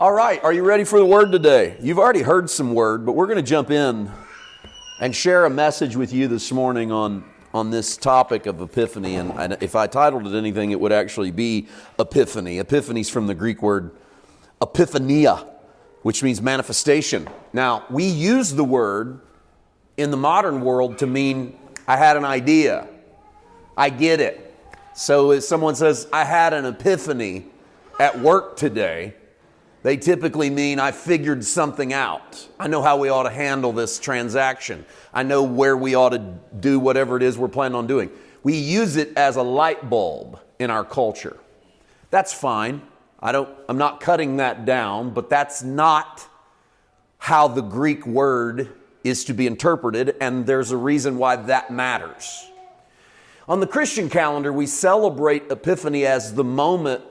All right, are you ready for the word today? You've already heard some word, but we're going to jump in and share a message with you this morning on, on this topic of Epiphany. And, and if I titled it anything, it would actually be Epiphany. Epiphany is from the Greek word epiphania, which means manifestation. Now, we use the word in the modern world to mean I had an idea, I get it. So if someone says, I had an epiphany at work today, they typically mean I figured something out. I know how we ought to handle this transaction. I know where we ought to do whatever it is we're planning on doing. We use it as a light bulb in our culture. That's fine. I don't I'm not cutting that down, but that's not how the Greek word is to be interpreted and there's a reason why that matters. On the Christian calendar, we celebrate Epiphany as the moment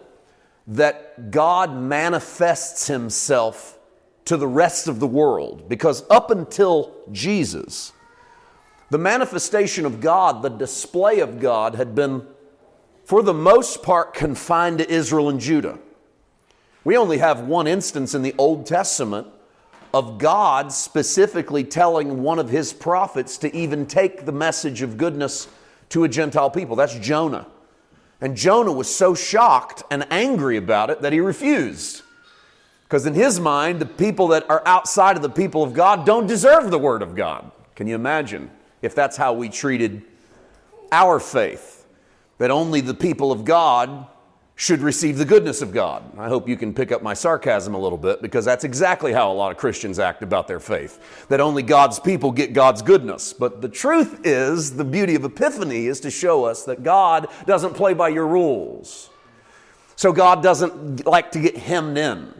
that God manifests himself to the rest of the world. Because up until Jesus, the manifestation of God, the display of God, had been, for the most part, confined to Israel and Judah. We only have one instance in the Old Testament of God specifically telling one of his prophets to even take the message of goodness to a Gentile people. That's Jonah. And Jonah was so shocked and angry about it that he refused. Because in his mind, the people that are outside of the people of God don't deserve the word of God. Can you imagine if that's how we treated our faith? That only the people of God should receive the goodness of God. I hope you can pick up my sarcasm a little bit because that's exactly how a lot of Christians act about their faith. That only God's people get God's goodness. But the truth is, the beauty of Epiphany is to show us that God doesn't play by your rules. So God doesn't like to get hemmed in.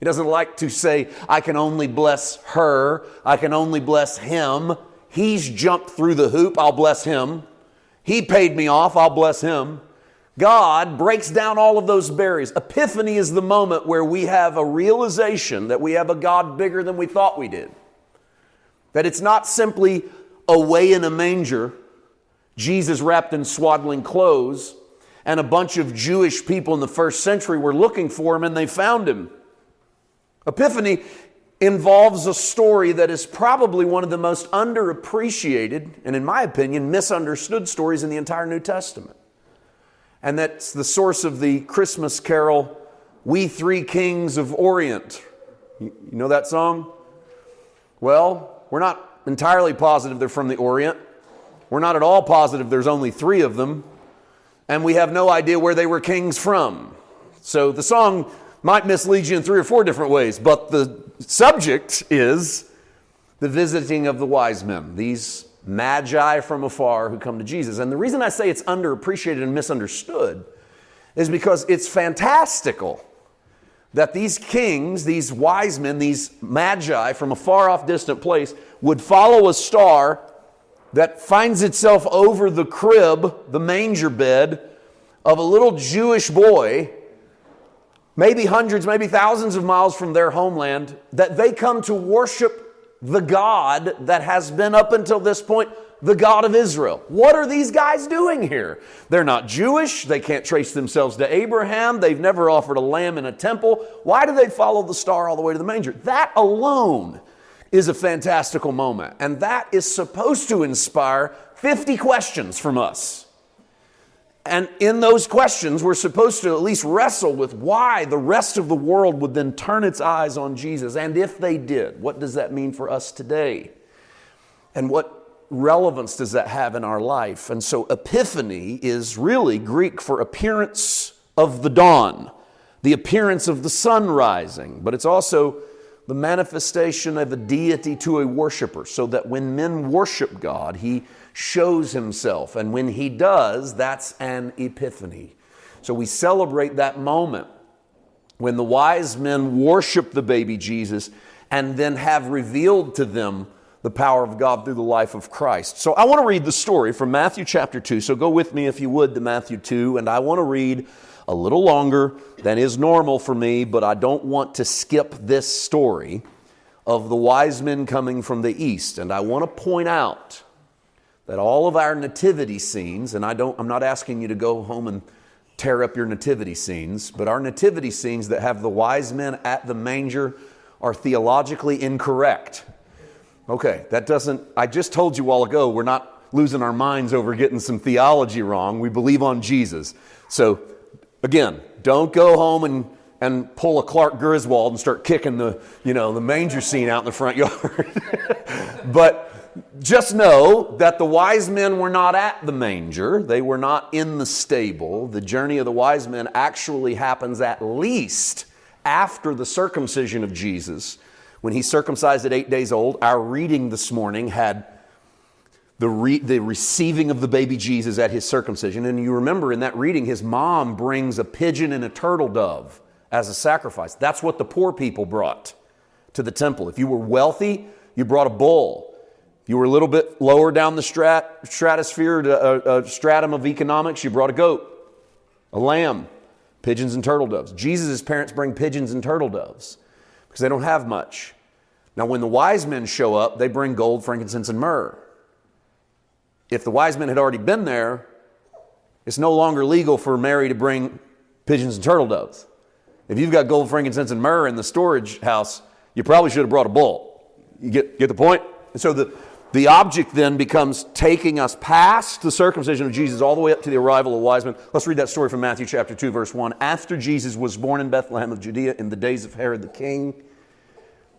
He doesn't like to say, I can only bless her, I can only bless him. He's jumped through the hoop, I'll bless him. He paid me off, I'll bless him. God breaks down all of those barriers. Epiphany is the moment where we have a realization that we have a God bigger than we thought we did. That it's not simply away in a manger, Jesus wrapped in swaddling clothes, and a bunch of Jewish people in the first century were looking for him and they found him. Epiphany involves a story that is probably one of the most underappreciated and, in my opinion, misunderstood stories in the entire New Testament and that's the source of the Christmas carol, We Three Kings of Orient. You know that song? Well, we're not entirely positive they're from the Orient. We're not at all positive there's only three of them. And we have no idea where they were kings from. So the song might mislead you in three or four different ways, but the subject is the visiting of the wise men, these magi from afar who come to Jesus. And the reason I say it's underappreciated and misunderstood is because it's fantastical that these kings, these wise men, these magi from a far off distant place would follow a star that finds itself over the crib, the manger bed of a little Jewish boy, maybe hundreds, maybe thousands of miles from their homeland, that they come to worship the God that has been up until this point the God of Israel. What are these guys doing here? They're not Jewish. They can't trace themselves to Abraham. They've never offered a lamb in a temple. Why do they follow the star all the way to the manger? That alone is a fantastical moment. And that is supposed to inspire 50 questions from us. And in those questions, we're supposed to at least wrestle with why the rest of the world would then turn its eyes on Jesus. And if they did, what does that mean for us today? And what relevance does that have in our life? And so, epiphany is really Greek for appearance of the dawn, the appearance of the sun rising, but it's also the manifestation of a deity to a worshiper, so that when men worship God, He shows himself. And when he does, that's an epiphany. So we celebrate that moment when the wise men worship the baby Jesus and then have revealed to them the power of God through the life of Christ. So I want to read the story from Matthew chapter 2. So go with me, if you would, to Matthew 2. And I want to read a little longer than is normal for me, but I don't want to skip this story of the wise men coming from the east. And I want to point out that all of our nativity scenes, and I don't, I'm not asking you to go home and tear up your nativity scenes, but our nativity scenes that have the wise men at the manger are theologically incorrect. Okay, that doesn't, I just told you a while ago, we're not losing our minds over getting some theology wrong. We believe on Jesus. So, again, don't go home and, and pull a Clark Griswold and start kicking the, you know, the manger scene out in the front yard. but just know that the wise men were not at the manger. They were not in the stable. The journey of the wise men actually happens at least after the circumcision of Jesus. When he circumcised at eight days old, our reading this morning had the, re- the receiving of the baby Jesus at his circumcision. And you remember in that reading, his mom brings a pigeon and a turtle dove as a sacrifice. That's what the poor people brought to the temple. If you were wealthy, you brought a bull. You were a little bit lower down the strat- stratosphere, a, a stratum of economics, you brought a goat, a lamb, pigeons and turtle doves. Jesus' parents bring pigeons and turtle doves because they don't have much. Now, when the wise men show up, they bring gold, frankincense, and myrrh. If the wise men had already been there, it's no longer legal for Mary to bring pigeons and turtle doves. If you've got gold, frankincense, and myrrh in the storage house, you probably should have brought a bull. You get, get the point? And so the, the object then becomes taking us past the circumcision of Jesus all the way up to the arrival of wise men. Let's read that story from Matthew chapter 2, verse 1. After Jesus was born in Bethlehem of Judea in the days of Herod the king,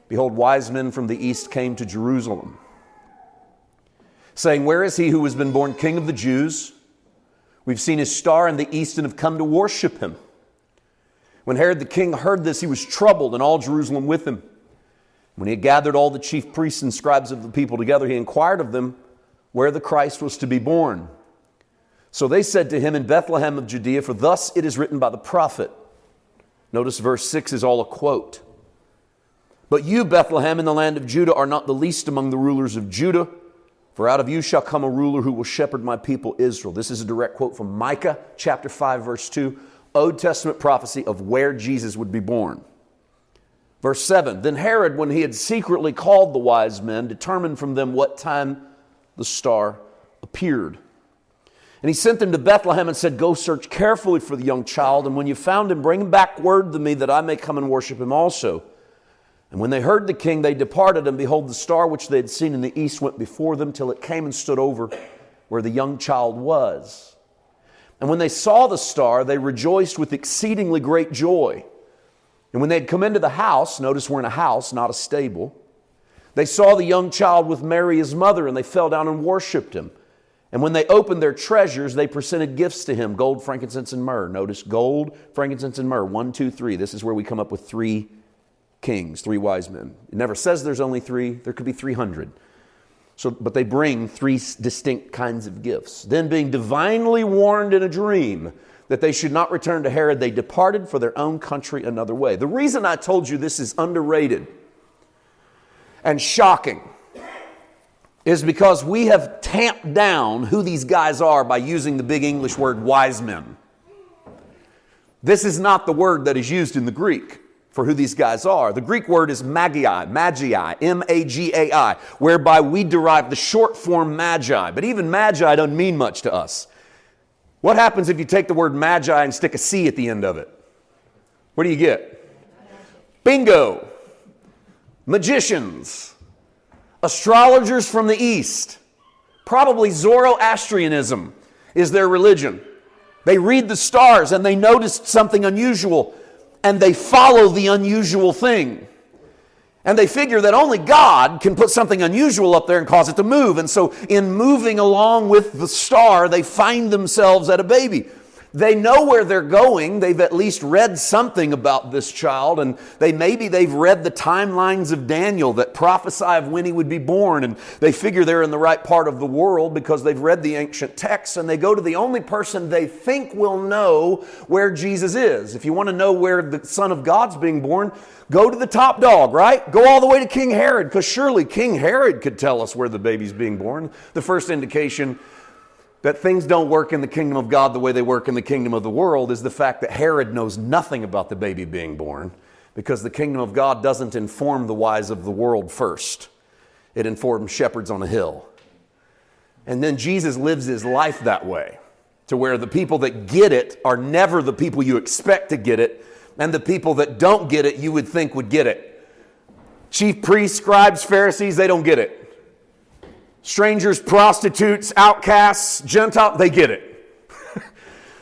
behold, wise men from the east came to Jerusalem saying, Where is he who has been born king of the Jews? We've seen his star in the east and have come to worship him. When Herod the king heard this, he was troubled, and all Jerusalem with him. When he had gathered all the chief priests and scribes of the people together, he inquired of them where the Christ was to be born. So they said to him, In Bethlehem of Judea, for thus it is written by the prophet. Notice verse 6 is all a quote. But you, Bethlehem, in the land of Judah, are not the least among the rulers of Judah. For out of you shall come a ruler who will shepherd my people Israel. This is a direct quote from Micah chapter 5, verse 2, Old Testament prophecy of where Jesus would be born. Verse 7 Then Herod, when he had secretly called the wise men, determined from them what time the star appeared. And he sent them to Bethlehem and said, Go search carefully for the young child, and when you found him, bring him back word to me that I may come and worship him also. And when they heard the king, they departed, and behold, the star which they had seen in the east went before them till it came and stood over where the young child was. And when they saw the star, they rejoiced with exceedingly great joy. And when they had come into the house, notice we're in a house, not a stable, they saw the young child with Mary, his mother, and they fell down and worshiped him. And when they opened their treasures, they presented gifts to him gold, frankincense, and myrrh. Notice gold, frankincense, and myrrh. One, two, three. This is where we come up with three kings, three wise men. It never says there's only three, there could be 300. So, but they bring three distinct kinds of gifts. Then, being divinely warned in a dream that they should not return to Herod, they departed for their own country another way. The reason I told you this is underrated and shocking is because we have tamped down who these guys are by using the big English word wise men. This is not the word that is used in the Greek for who these guys are. The Greek word is magi, magi, M A G A I, whereby we derive the short form magi. But even magi don't mean much to us. What happens if you take the word magi and stick a C at the end of it? What do you get? Bingo! Magicians, astrologers from the East. Probably Zoroastrianism is their religion. They read the stars and they noticed something unusual and they follow the unusual thing. And they figure that only God can put something unusual up there and cause it to move. And so, in moving along with the star, they find themselves at a baby. They know where they're going. They've at least read something about this child, and they maybe they've read the timelines of Daniel that prophesy of when he would be born, and they figure they're in the right part of the world because they've read the ancient texts, and they go to the only person they think will know where Jesus is. If you want to know where the Son of God's being born, go to the top dog, right? Go all the way to King Herod, because surely King Herod could tell us where the baby's being born. The first indication that things don't work in the kingdom of God the way they work in the kingdom of the world is the fact that Herod knows nothing about the baby being born because the kingdom of God doesn't inform the wise of the world first, it informs shepherds on a hill. And then Jesus lives his life that way. to where the people that get it are never the people you expect to get it, and the people that don't get it you would think would get it. Chief priests, scribes, Pharisees, they don't get it. Strangers, prostitutes, outcasts, Gentiles, they get it.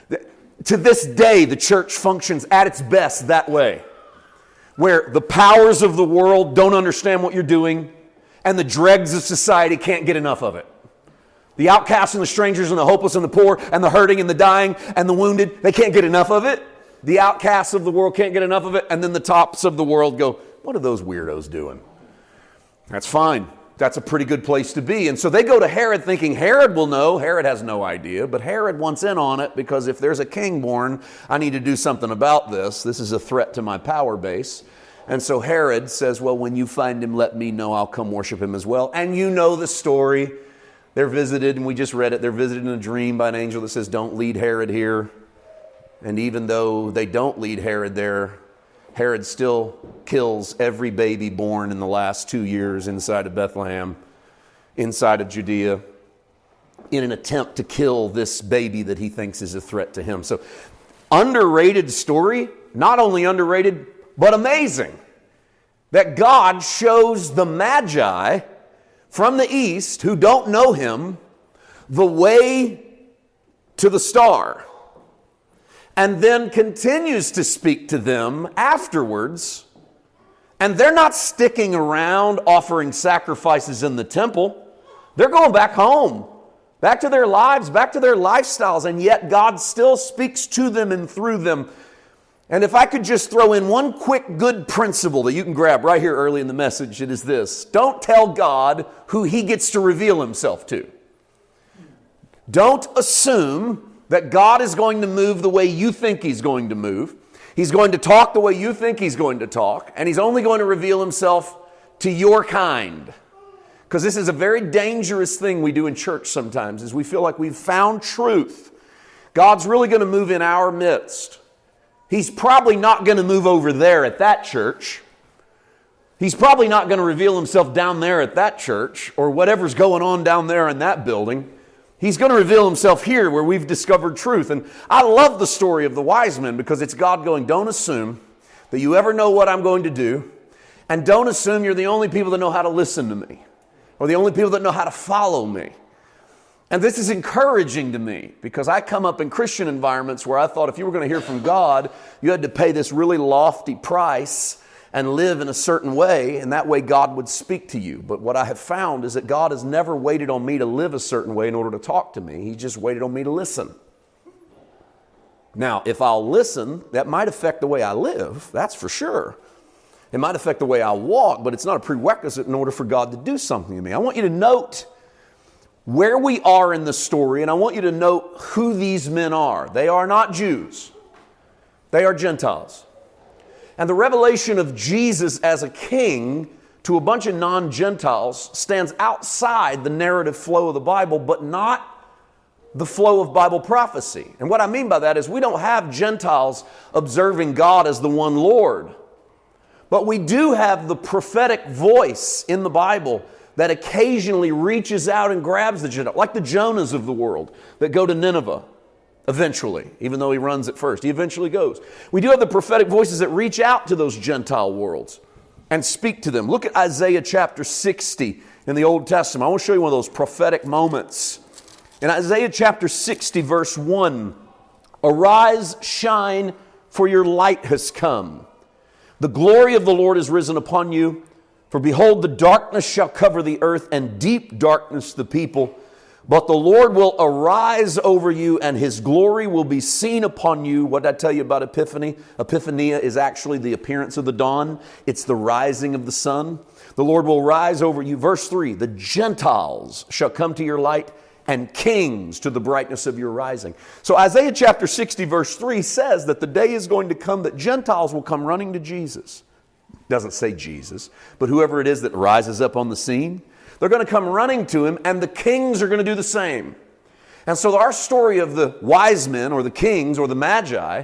to this day, the church functions at its best that way, where the powers of the world don't understand what you're doing, and the dregs of society can't get enough of it. The outcasts and the strangers and the hopeless and the poor and the hurting and the dying and the wounded, they can't get enough of it. The outcasts of the world can't get enough of it. And then the tops of the world go, What are those weirdos doing? That's fine. That's a pretty good place to be. And so they go to Herod thinking Herod will know. Herod has no idea, but Herod wants in on it because if there's a king born, I need to do something about this. This is a threat to my power base. And so Herod says, Well, when you find him, let me know. I'll come worship him as well. And you know the story. They're visited, and we just read it. They're visited in a dream by an angel that says, Don't lead Herod here. And even though they don't lead Herod there, Herod still kills every baby born in the last two years inside of Bethlehem, inside of Judea, in an attempt to kill this baby that he thinks is a threat to him. So, underrated story, not only underrated, but amazing. That God shows the Magi from the east who don't know him the way to the star and then continues to speak to them afterwards. And they're not sticking around offering sacrifices in the temple. They're going back home, back to their lives, back to their lifestyles, and yet God still speaks to them and through them and if I could just throw in one quick good principle that you can grab right here early in the message, it is this don't tell God who He gets to reveal Himself to. Don't assume that God is going to move the way you think He's going to move. He's going to talk the way you think He's going to talk, and He's only going to reveal Himself to your kind. Because this is a very dangerous thing we do in church sometimes, is we feel like we've found truth. God's really going to move in our midst. He's probably not going to move over there at that church. He's probably not going to reveal himself down there at that church or whatever's going on down there in that building. He's going to reveal himself here where we've discovered truth. And I love the story of the wise men because it's God going, Don't assume that you ever know what I'm going to do, and don't assume you're the only people that know how to listen to me or the only people that know how to follow me. And this is encouraging to me because I come up in Christian environments where I thought if you were going to hear from God, you had to pay this really lofty price and live in a certain way, and that way God would speak to you. But what I have found is that God has never waited on me to live a certain way in order to talk to me, He just waited on me to listen. Now, if I'll listen, that might affect the way I live, that's for sure. It might affect the way I walk, but it's not a prerequisite in order for God to do something to me. I want you to note where we are in the story, and I want you to note who these men are. They are not Jews, they are Gentiles. And the revelation of Jesus as a king to a bunch of non Gentiles stands outside the narrative flow of the Bible, but not the flow of Bible prophecy. And what I mean by that is we don't have Gentiles observing God as the one Lord, but we do have the prophetic voice in the Bible that occasionally reaches out and grabs the Gentile, like the Jonahs of the world that go to Nineveh eventually, even though he runs at first. He eventually goes. We do have the prophetic voices that reach out to those Gentile worlds and speak to them. Look at Isaiah chapter 60 in the Old Testament. I want to show you one of those prophetic moments. In Isaiah chapter 60, verse 1 Arise, shine, for your light has come. The glory of the Lord is risen upon you. For behold, the darkness shall cover the earth, and deep darkness the people. But the Lord will arise over you, and his glory will be seen upon you. What did I tell you about Epiphany? Epiphania is actually the appearance of the dawn, it's the rising of the sun. The Lord will rise over you. Verse 3 The Gentiles shall come to your light, and kings to the brightness of your rising. So Isaiah chapter 60, verse 3 says that the day is going to come that Gentiles will come running to Jesus doesn't say Jesus, but whoever it is that rises up on the scene, they're going to come running to him, and the kings are going to do the same. And so, our story of the wise men, or the kings, or the magi,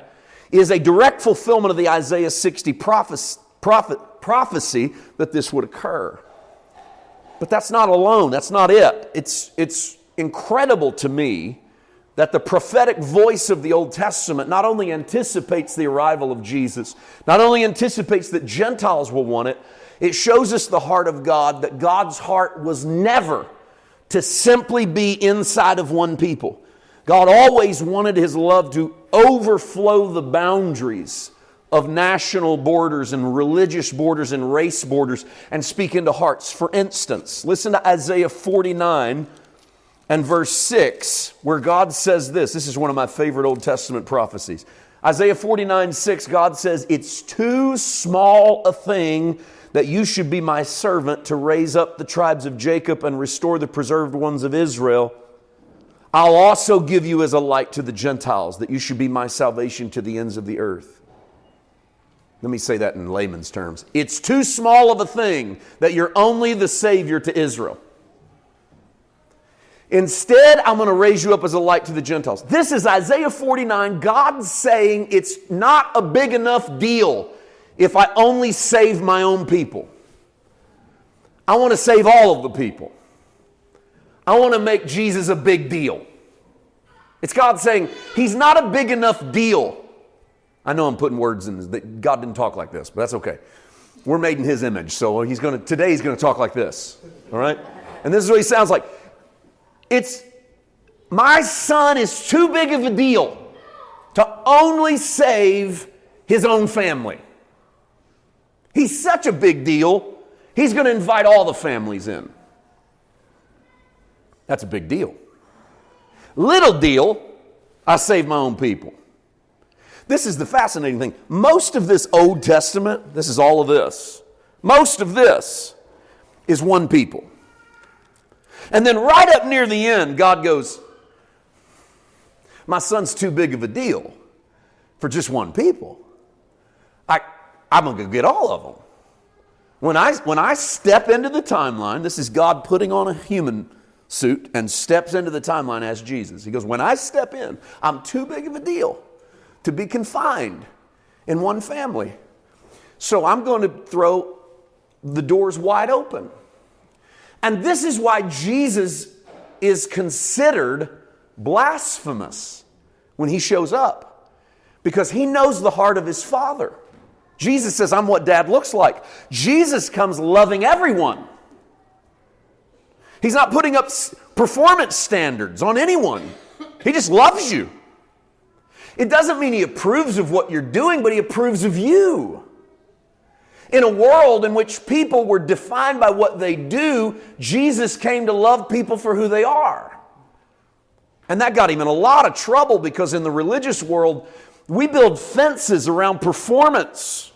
is a direct fulfillment of the Isaiah 60 prophecy, prophet, prophecy that this would occur. But that's not alone, that's not it. It's, it's incredible to me that the prophetic voice of the Old Testament not only anticipates the arrival of Jesus, not only anticipates that Gentiles will want it, it shows us the heart of God, that God's heart was never to simply be inside of one people. God always wanted his love to overflow the boundaries of national borders and religious borders and race borders and speak into hearts. For instance, listen to Isaiah 49 and verse 6, where God says this. This is one of my favorite Old Testament prophecies. Isaiah 49 6, God says, It's too small a thing that you should be my servant to raise up the tribes of Jacob and restore the preserved ones of Israel. I'll also give you as a light to the Gentiles, that you should be my salvation to the ends of the earth. Let me say that in layman's terms. It's too small of a thing that you're only the Savior to Israel. Instead, I'm going to raise you up as a light to the Gentiles. This is Isaiah 49, God saying it's not a big enough deal if I only save my own people. I want to save all of the people. I want to make Jesus a big deal. It's God saying, He's not a big enough deal. I know I'm putting words in that God didn't talk like this, but that's okay. We're made in His image, so He's going to today He's going to talk like this. All right? And this is what He sounds like. It's my son is too big of a deal to only save his own family. He's such a big deal, he's going to invite all the families in. That's a big deal. Little deal, I save my own people. This is the fascinating thing. Most of this Old Testament, this is all of this, most of this is one people. And then right up near the end, God goes, My son's too big of a deal for just one people. I, I'm going to get all of them. When I, when I step into the timeline, this is God putting on a human suit and steps into the timeline as Jesus. He goes, When I step in, I'm too big of a deal to be confined in one family. So I'm going to throw the doors wide open. And this is why Jesus is considered blasphemous when he shows up, because he knows the heart of his Father. Jesus says, I'm what dad looks like. Jesus comes loving everyone. He's not putting up performance standards on anyone, he just loves you. It doesn't mean he approves of what you're doing, but he approves of you. In a world in which people were defined by what they do, Jesus came to love people for who they are. And that got him in a lot of trouble because in the religious world, we build fences around performance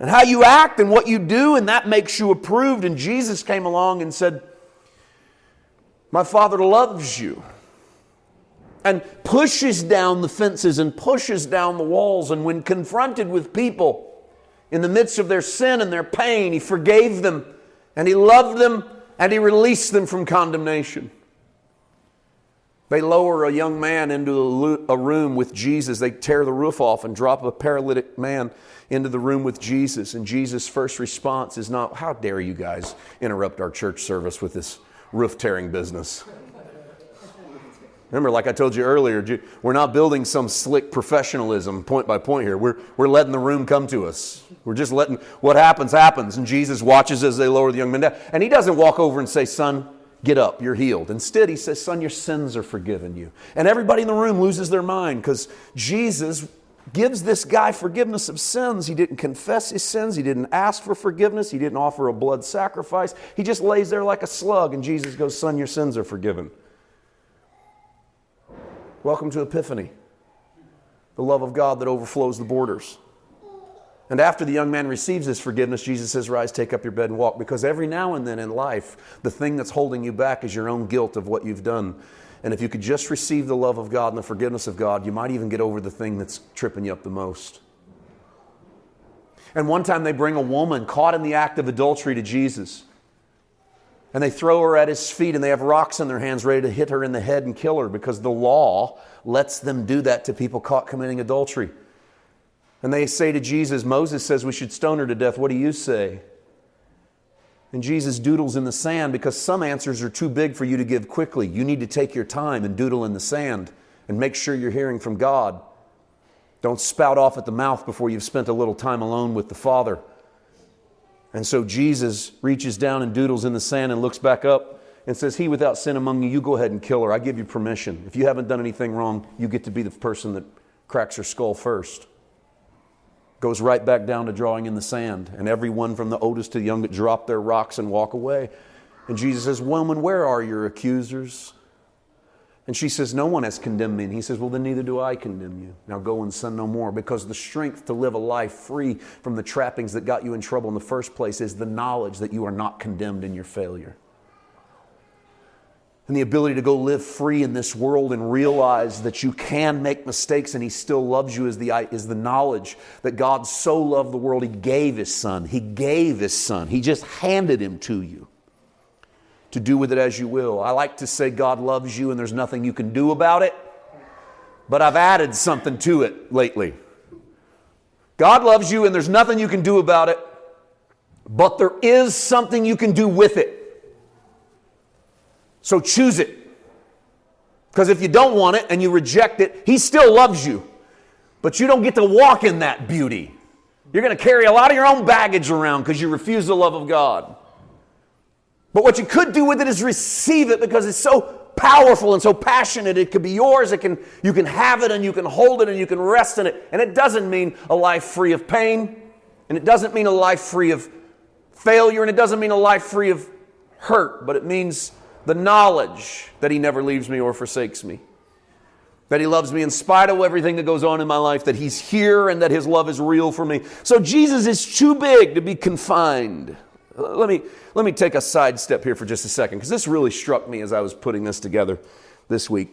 and how you act and what you do, and that makes you approved. And Jesus came along and said, My Father loves you. And pushes down the fences and pushes down the walls. And when confronted with people, in the midst of their sin and their pain, He forgave them and He loved them and He released them from condemnation. They lower a young man into a room with Jesus. They tear the roof off and drop a paralytic man into the room with Jesus. And Jesus' first response is not, How dare you guys interrupt our church service with this roof tearing business? Remember, like I told you earlier, we're not building some slick professionalism point by point here. We're, we're letting the room come to us. We're just letting what happens, happens. And Jesus watches as they lower the young man down. And he doesn't walk over and say, Son, get up, you're healed. Instead, he says, Son, your sins are forgiven you. And everybody in the room loses their mind because Jesus gives this guy forgiveness of sins. He didn't confess his sins, he didn't ask for forgiveness, he didn't offer a blood sacrifice. He just lays there like a slug, and Jesus goes, Son, your sins are forgiven. Welcome to Epiphany, the love of God that overflows the borders. And after the young man receives his forgiveness, Jesus says, Rise, take up your bed and walk. Because every now and then in life, the thing that's holding you back is your own guilt of what you've done. And if you could just receive the love of God and the forgiveness of God, you might even get over the thing that's tripping you up the most. And one time they bring a woman caught in the act of adultery to Jesus. And they throw her at his feet and they have rocks in their hands ready to hit her in the head and kill her because the law lets them do that to people caught committing adultery. And they say to Jesus, Moses says we should stone her to death. What do you say? And Jesus doodles in the sand because some answers are too big for you to give quickly. You need to take your time and doodle in the sand and make sure you're hearing from God. Don't spout off at the mouth before you've spent a little time alone with the Father. And so Jesus reaches down and doodles in the sand and looks back up and says, He without sin among you, you go ahead and kill her. I give you permission. If you haven't done anything wrong, you get to be the person that cracks her skull first. Goes right back down to drawing in the sand. And everyone from the oldest to the youngest drop their rocks and walk away. And Jesus says, Woman, where are your accusers? And she says, No one has condemned me. And he says, Well, then neither do I condemn you. Now go and sin no more. Because the strength to live a life free from the trappings that got you in trouble in the first place is the knowledge that you are not condemned in your failure. And the ability to go live free in this world and realize that you can make mistakes and He still loves you is the, is the knowledge that God so loved the world, He gave His Son. He gave His Son. He just handed Him to you to do with it as you will. I like to say God loves you and there's nothing you can do about it, but I've added something to it lately. God loves you and there's nothing you can do about it, but there is something you can do with it. So choose it. Because if you don't want it and you reject it, He still loves you. But you don't get to walk in that beauty. You're going to carry a lot of your own baggage around because you refuse the love of God. But what you could do with it is receive it because it's so powerful and so passionate. It could be yours. It can, you can have it and you can hold it and you can rest in it. And it doesn't mean a life free of pain. And it doesn't mean a life free of failure. And it doesn't mean a life free of hurt. But it means the knowledge that He never leaves me or forsakes me. That He loves me in spite of everything that goes on in my life. That He's here and that His love is real for me. So Jesus is too big to be confined. Let me, let me take a sidestep here for just a second, because this really struck me as I was putting this together this week.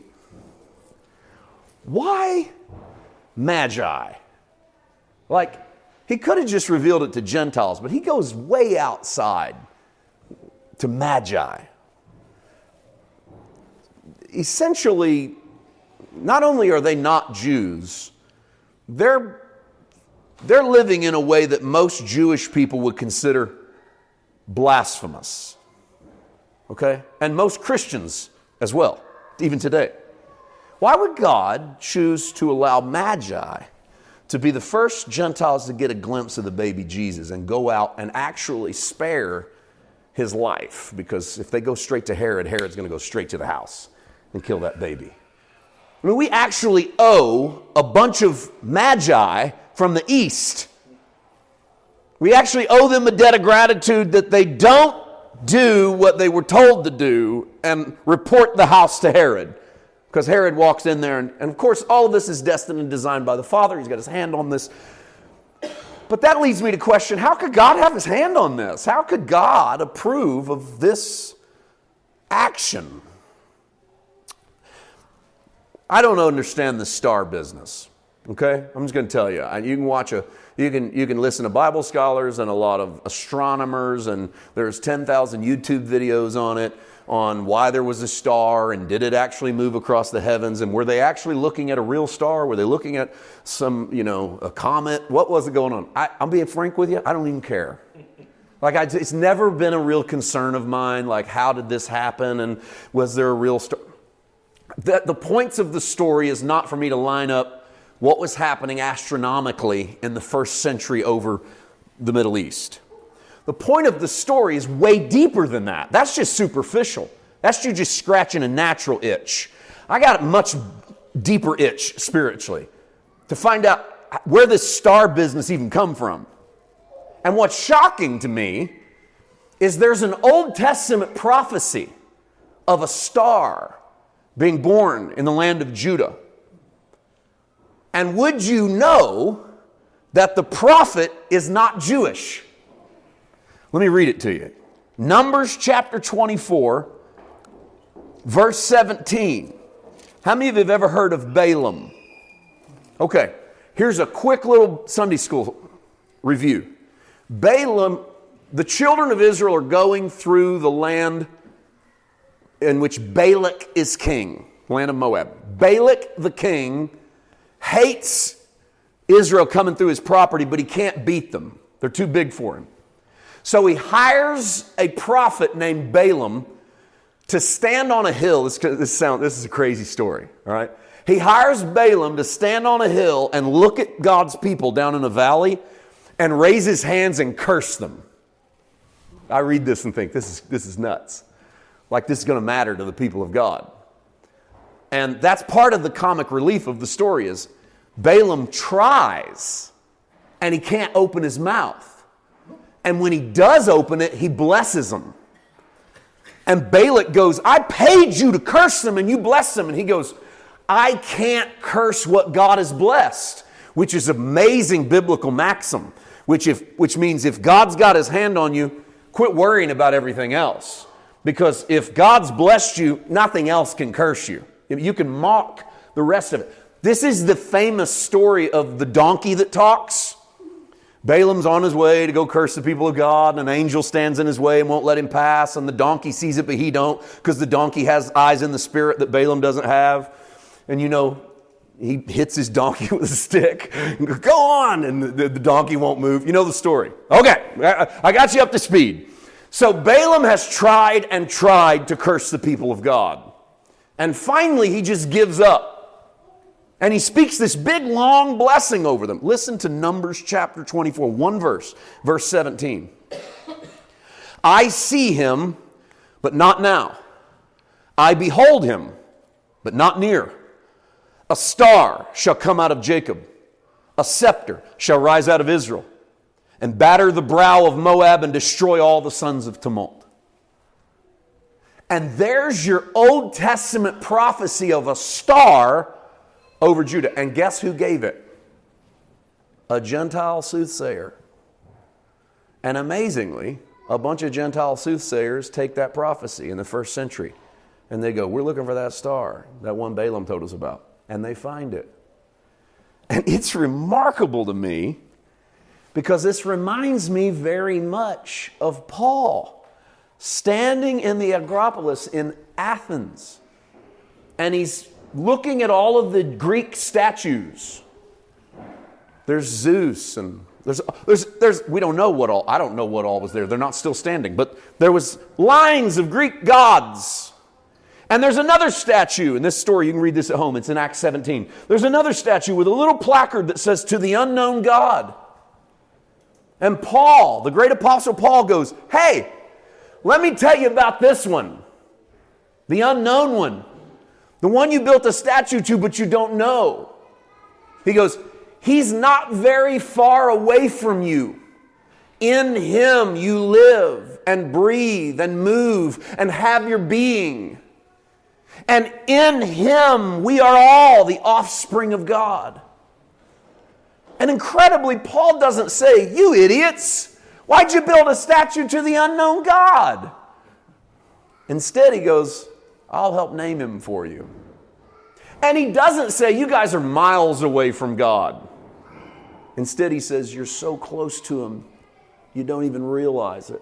Why magi? Like, he could have just revealed it to Gentiles, but he goes way outside to magi. Essentially, not only are they not Jews, they're, they're living in a way that most Jewish people would consider blasphemous. Okay? And most Christians as well, even today. Why would God choose to allow Magi to be the first Gentiles to get a glimpse of the baby Jesus and go out and actually spare his life? Because if they go straight to Herod, Herod's going to go straight to the house and kill that baby. I mean, we actually owe a bunch of Magi from the east we actually owe them a debt of gratitude that they don't do what they were told to do and report the house to Herod. Because Herod walks in there, and, and, of course, all of this is destined and designed by the Father. He's got his hand on this. But that leads me to question how could God have his hand on this? How could God approve of this action? I don't understand the star business. Okay? I'm just going to tell you. You can watch a you can you can listen to Bible scholars and a lot of astronomers and there's 10,000 YouTube videos on it on why there was a star and did it actually move across the heavens and were they actually looking at a real star? Were they looking at some, you know, a comet? What was it going on? I, I'm being frank with you, I don't even care. Like, I, it's never been a real concern of mine. Like, how did this happen? And was there a real star? The, the points of the story is not for me to line up what was happening astronomically in the first century over the Middle East. The point of the story is way deeper than that. That's just superficial. That's you just scratching a natural itch. I got a much deeper itch spiritually to find out where this star business even come from. And what's shocking to me is there's an Old Testament prophecy of a star being born in the land of Judah. And would you know that the prophet is not Jewish? Let me read it to you. Numbers chapter 24, verse 17. How many of you have ever heard of Balaam? Okay, here's a quick little Sunday school review. Balaam, the children of Israel are going through the land in which Balak is king, land of Moab. Balak the king hates Israel coming through his property, but he can't beat them. They're too big for him. So he hires a prophet named Balaam to stand on a hill. This, this, sound, this is a crazy story, all right? He hires Balaam to stand on a hill and look at God's people down in a valley and raise his hands and curse them. I read this and think, this is, this is nuts. Like, this is going to matter to the people of God. And that's part of the comic relief of the story is Balaam tries and he can't open his mouth. And when he does open it, he blesses them. And Balak goes, I paid you to curse them and you bless them. And he goes, I can't curse what God has blessed, which is amazing biblical maxim, which, if, which means if God's got his hand on you, quit worrying about everything else. Because if God's blessed you, nothing else can curse you. You can mock the rest of it. This is the famous story of the donkey that talks. Balaam's on his way to go curse the people of God, and an angel stands in his way and won't let him pass, and the donkey sees it, but he don't, because the donkey has eyes in the spirit that Balaam doesn't have. And you know, he hits his donkey with a stick. Go on! And the, the, donkey won't move. You know the story. Okay, I, I got you up to speed. So Balaam has tried and tried to curse the people of God. And finally, he just gives up. And he speaks this big, long blessing over them. Listen to Numbers chapter 24, one verse, verse 17. I see him, but not now. I behold him, but not near. A star shall come out of Jacob, a scepter shall rise out of Israel, and batter the brow of Moab and destroy all the sons of tumult. And there's your Old Testament prophecy of a star over Judah. And guess who gave it? A Gentile soothsayer. And amazingly, a bunch of Gentile soothsayers take that prophecy in the first century and they go, We're looking for that star, that one Balaam told us about. And they find it. And it's remarkable to me because this reminds me very much of Paul standing in the Acropolis in Athens. And he's looking at all of the Greek statues. There's Zeus and there's, there's, there's, we don't know what all, I don't know what all was there. They're not still standing, but there was lines of Greek gods. And there's another statue in this story. You can read this at home. It's in Acts 17. There's another statue with a little placard that says, To the unknown God. And Paul, the great apostle Paul, goes, Hey, let me tell you about this one, the unknown one. The one you built a statue to, but you don't know. He goes, He's not very far away from you. In Him you live and breathe and move and have your being. And in Him we are all the offspring of God. And incredibly, Paul doesn't say, You idiots, why'd you build a statue to the unknown God? Instead, he goes, I'll help name him for you. And he doesn't say, You guys are miles away from God. Instead, he says, You're so close to him, you don't even realize it.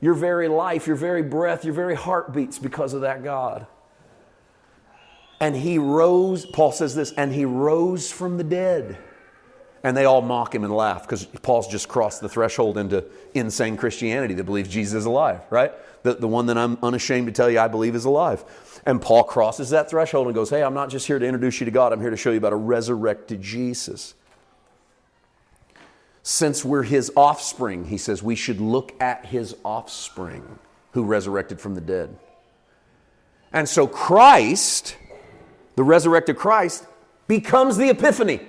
Your very life, your very breath, your very heartbeats because of that God. And he rose, Paul says this, and he rose from the dead. And they all mock him and laugh because Paul's just crossed the threshold into insane Christianity that believes Jesus is alive, right? The, the one that I'm unashamed to tell you I believe is alive. And Paul crosses that threshold and goes, Hey, I'm not just here to introduce you to God, I'm here to show you about a resurrected Jesus. Since we're his offspring, he says, we should look at his offspring who resurrected from the dead. And so Christ, the resurrected Christ, becomes the epiphany.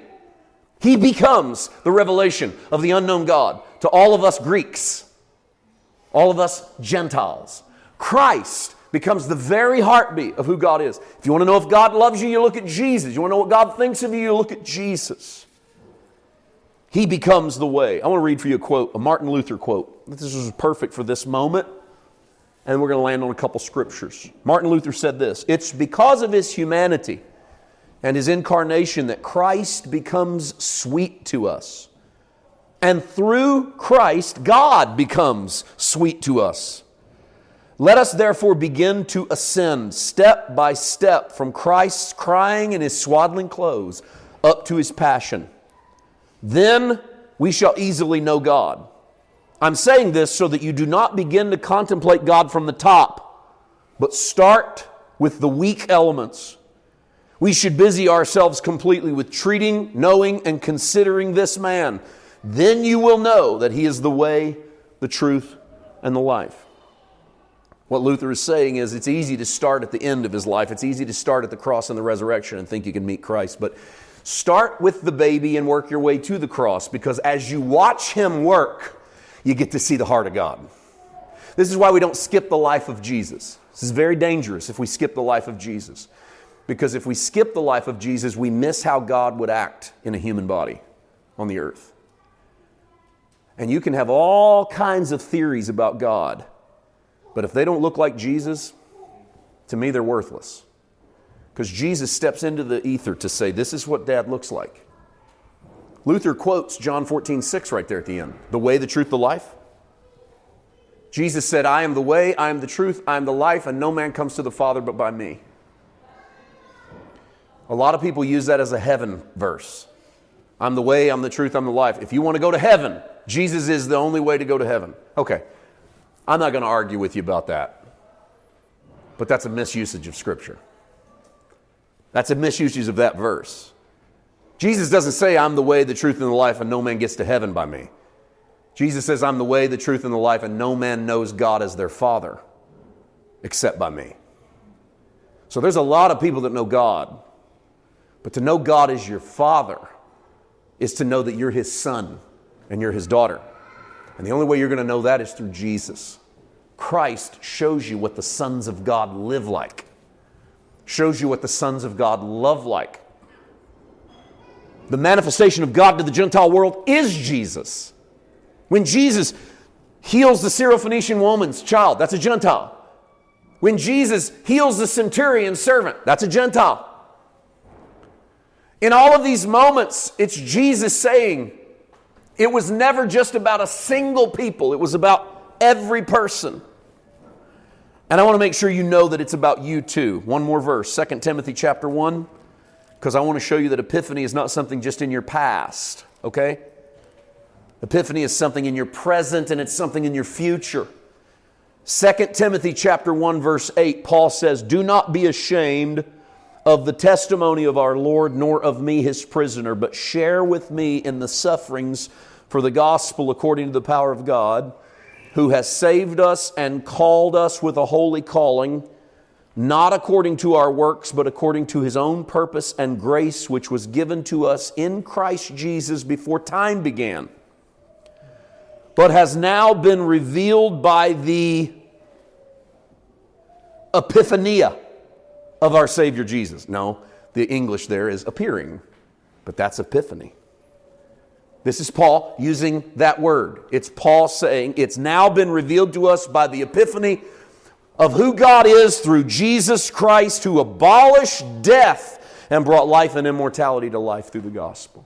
He becomes the revelation of the unknown God to all of us Greeks, all of us Gentiles. Christ becomes the very heartbeat of who God is. If you want to know if God loves you, you look at Jesus. You want to know what God thinks of you, you look at Jesus. He becomes the way. I want to read for you a quote, a Martin Luther quote. This is perfect for this moment, and we're going to land on a couple scriptures. Martin Luther said this It's because of his humanity and his incarnation that Christ becomes sweet to us. And through Christ, God becomes sweet to us. Let us therefore begin to ascend step by step from Christ's crying in his swaddling clothes up to his passion. Then we shall easily know God. I'm saying this so that you do not begin to contemplate God from the top, but start with the weak elements We should busy ourselves completely with treating, knowing, and considering this man. Then you will know that he is the way, the truth, and the life. What Luther is saying is it's easy to start at the end of his life. It's easy to start at the cross and the resurrection and think you can meet Christ. But start with the baby and work your way to the cross because as you watch him work, you get to see the heart of God. This is why we don't skip the life of Jesus. This is very dangerous if we skip the life of Jesus. Because if we skip the life of Jesus, we miss how God would act in a human body on the earth. And you can have all kinds of theories about God, but if they don't look like Jesus, to me they're worthless. Because Jesus steps into the ether to say, This is what dad looks like. Luther quotes John 14, 6 right there at the end the way, the truth, the life. Jesus said, I am the way, I am the truth, I am the life, and no man comes to the Father but by me. A lot of people use that as a heaven verse. I'm the way, I'm the truth, I'm the life. If you want to go to heaven, Jesus is the only way to go to heaven. Okay, I'm not going to argue with you about that. But that's a misusage of Scripture. That's a misusage of that verse. Jesus doesn't say, I'm the way, the truth, and the life, and no man gets to heaven by me. Jesus says, I'm the way, the truth, and the life, and no man knows God as their Father except by me. So there's a lot of people that know God, but to know God as your Father is to know that you're His Son and you're His daughter. And the only way you're going to know that is through Jesus. Christ shows you what the sons of God live like, shows you what the sons of God love like. The manifestation of God to the Gentile world is Jesus. When Jesus heals the Syrophoenician woman's child, that's a Gentile. When Jesus heals the centurion's servant, that's a Gentile. In all of these moments, it's Jesus saying, it was never just about a single people, it was about every person. And I want to make sure you know that it's about you too. One more verse, 2 Timothy chapter 1, because I want to show you that epiphany is not something just in your past, okay? Epiphany is something in your present and it's something in your future. 2 Timothy chapter 1 verse 8 Paul says, "Do not be ashamed of the testimony of our Lord nor of me his prisoner, but share with me in the sufferings for the gospel according to the power of God, who has saved us and called us with a holy calling." not according to our works, but according to his own purpose and grace, which was given to us in Christ Jesus before time began but has now been revealed by the epiphania of our Savior Jesus. No, the English there is appearing, but that's epiphany. This is Paul using that word. It's Paul saying it's now been revealed to us by the epiphany of who God is through Jesus Christ, who abolished death and brought life and immortality to life through the gospel.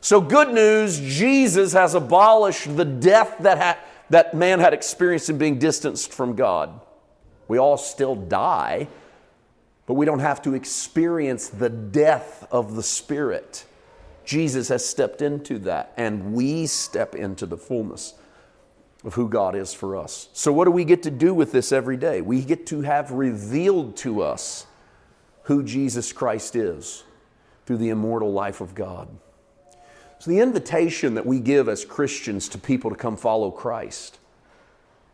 So, good news Jesus has abolished the death that, ha- that man had experienced in being distanced from God. We all still die, but we don't have to experience the death of the Spirit. Jesus has stepped into that, and we step into the fullness of who God is for us. So, what do we get to do with this every day? We get to have revealed to us who Jesus Christ is through the immortal life of God. So, the invitation that we give as Christians to people to come follow Christ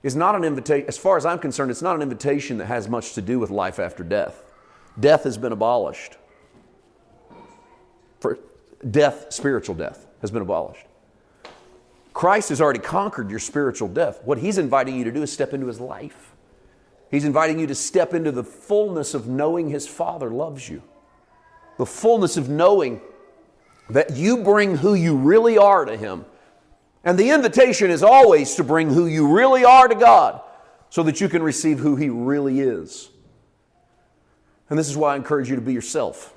is not an invitation, as far as I'm concerned, it's not an invitation that has much to do with life after death. Death has been abolished. For death, spiritual death, has been abolished. Christ has already conquered your spiritual death. What he's inviting you to do is step into his life. He's inviting you to step into the fullness of knowing his Father loves you, the fullness of knowing that you bring who you really are to Him. And the invitation is always to bring who you really are to God so that you can receive who He really is. And this is why I encourage you to be yourself.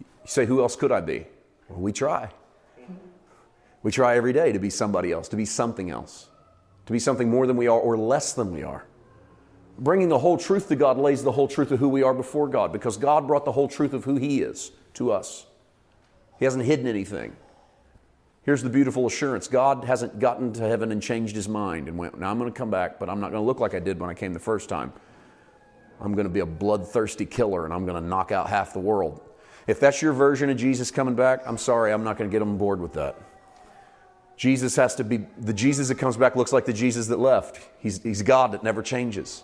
You say, Who else could I be? Well, we try. We try every day to be somebody else, to be something else, to be something more than we are or less than we are. Bringing the whole truth to God lays the whole truth of who we are before God because God brought the whole truth of who He is to us. He hasn't hidden anything. Here's the beautiful assurance God hasn't gotten to heaven and changed his mind and went, Now I'm going to come back, but I'm not going to look like I did when I came the first time. I'm going to be a bloodthirsty killer and I'm going to knock out half the world. If that's your version of Jesus coming back, I'm sorry, I'm not going to get on board with that. Jesus has to be, the Jesus that comes back looks like the Jesus that left. He's, he's God that never changes.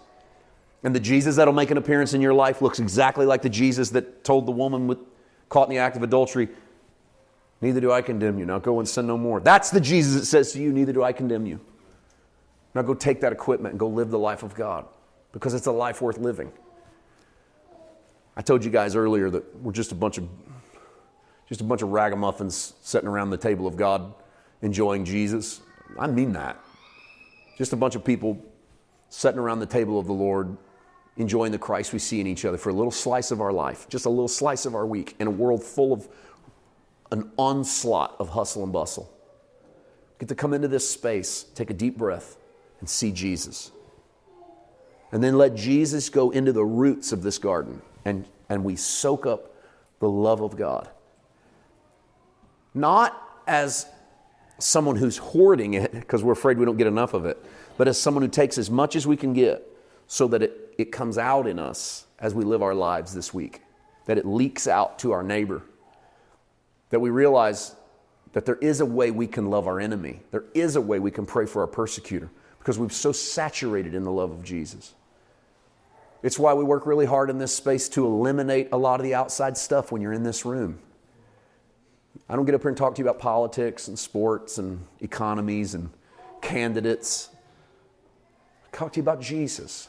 And the Jesus that'll make an appearance in your life looks exactly like the Jesus that told the woman with, caught in the act of adultery, Neither do I condemn you. Now go and sin no more. That's the Jesus that says to you, Neither do I condemn you. Now go take that equipment and go live the life of God because it's a life worth living. I told you guys earlier that we're just a bunch of just a bunch of ragamuffins sitting around the table of God enjoying Jesus. I mean that. Just a bunch of people sitting around the table of the Lord enjoying the Christ we see in each other for a little slice of our life, just a little slice of our week in a world full of an onslaught of hustle and bustle. Get to come into this space, take a deep breath, and see Jesus. And then let Jesus go into the roots of this garden, and, and we soak up the love of God. Not as someone who's hoarding it because we're afraid we don't get enough of it, but as someone who takes as much as we can get so that it, it comes out in us as we live our lives this week, that it leaks out to our neighbor that we realize that there is a way we can love our enemy. There is a way we can pray for our persecutor because we've so saturated in the love of Jesus. It's why we work really hard in this space to eliminate a lot of the outside stuff when you're in this room. I don't get up here and talk to you about politics and sports and economies and candidates. I talk to you about Jesus.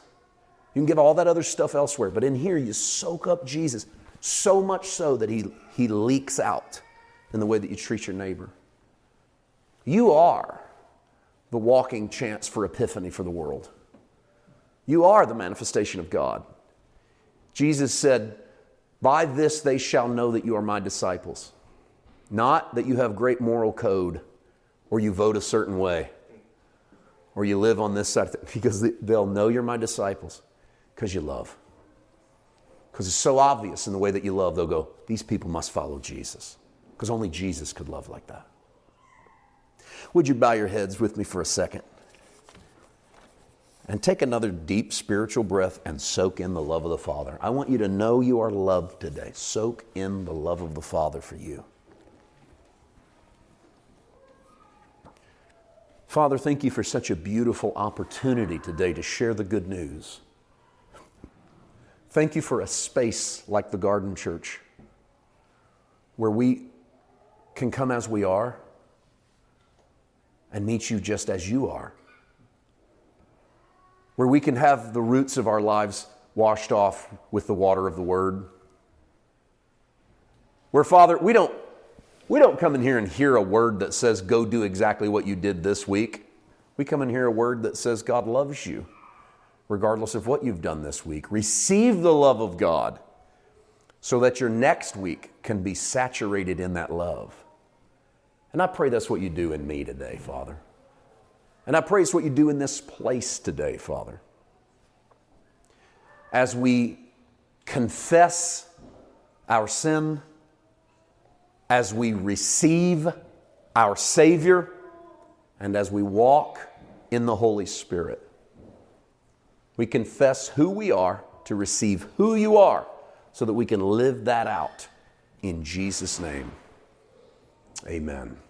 You can give all that other stuff elsewhere, but in here you soak up Jesus so much so that he, he leaks out in the way that you treat your neighbor. You are the walking chance for epiphany for the world. You are the manifestation of God. Jesus said, By this they shall know that you are my disciples. Not that you have great moral code or you vote a certain way or you live on this side, because they'll know you're my disciples because you love. Because it's so obvious in the way that you love, they'll go, These people must follow Jesus because only Jesus could love like that. Would you bow your heads with me for a second? And take another deep spiritual breath and soak in the love of the Father. I want you to know you are loved today. Soak in the love of the Father for you. Father, thank you for such a beautiful opportunity today to share the good news. Thank you for a space like the Garden Church where we can come as we are and meet you just as you are. Where we can have the roots of our lives washed off with the water of the Word. Where, Father, we don't, we don't come in here and hear a word that says, go do exactly what you did this week. We come in here a word that says, God loves you, regardless of what you've done this week. Receive the love of God so that your next week can be saturated in that love. And I pray that's what you do in me today, Father. And I praise what you do in this place today, Father. As we confess our sin, as we receive our Savior, and as we walk in the Holy Spirit. We confess who we are to receive who you are so that we can live that out in Jesus' name. Amen.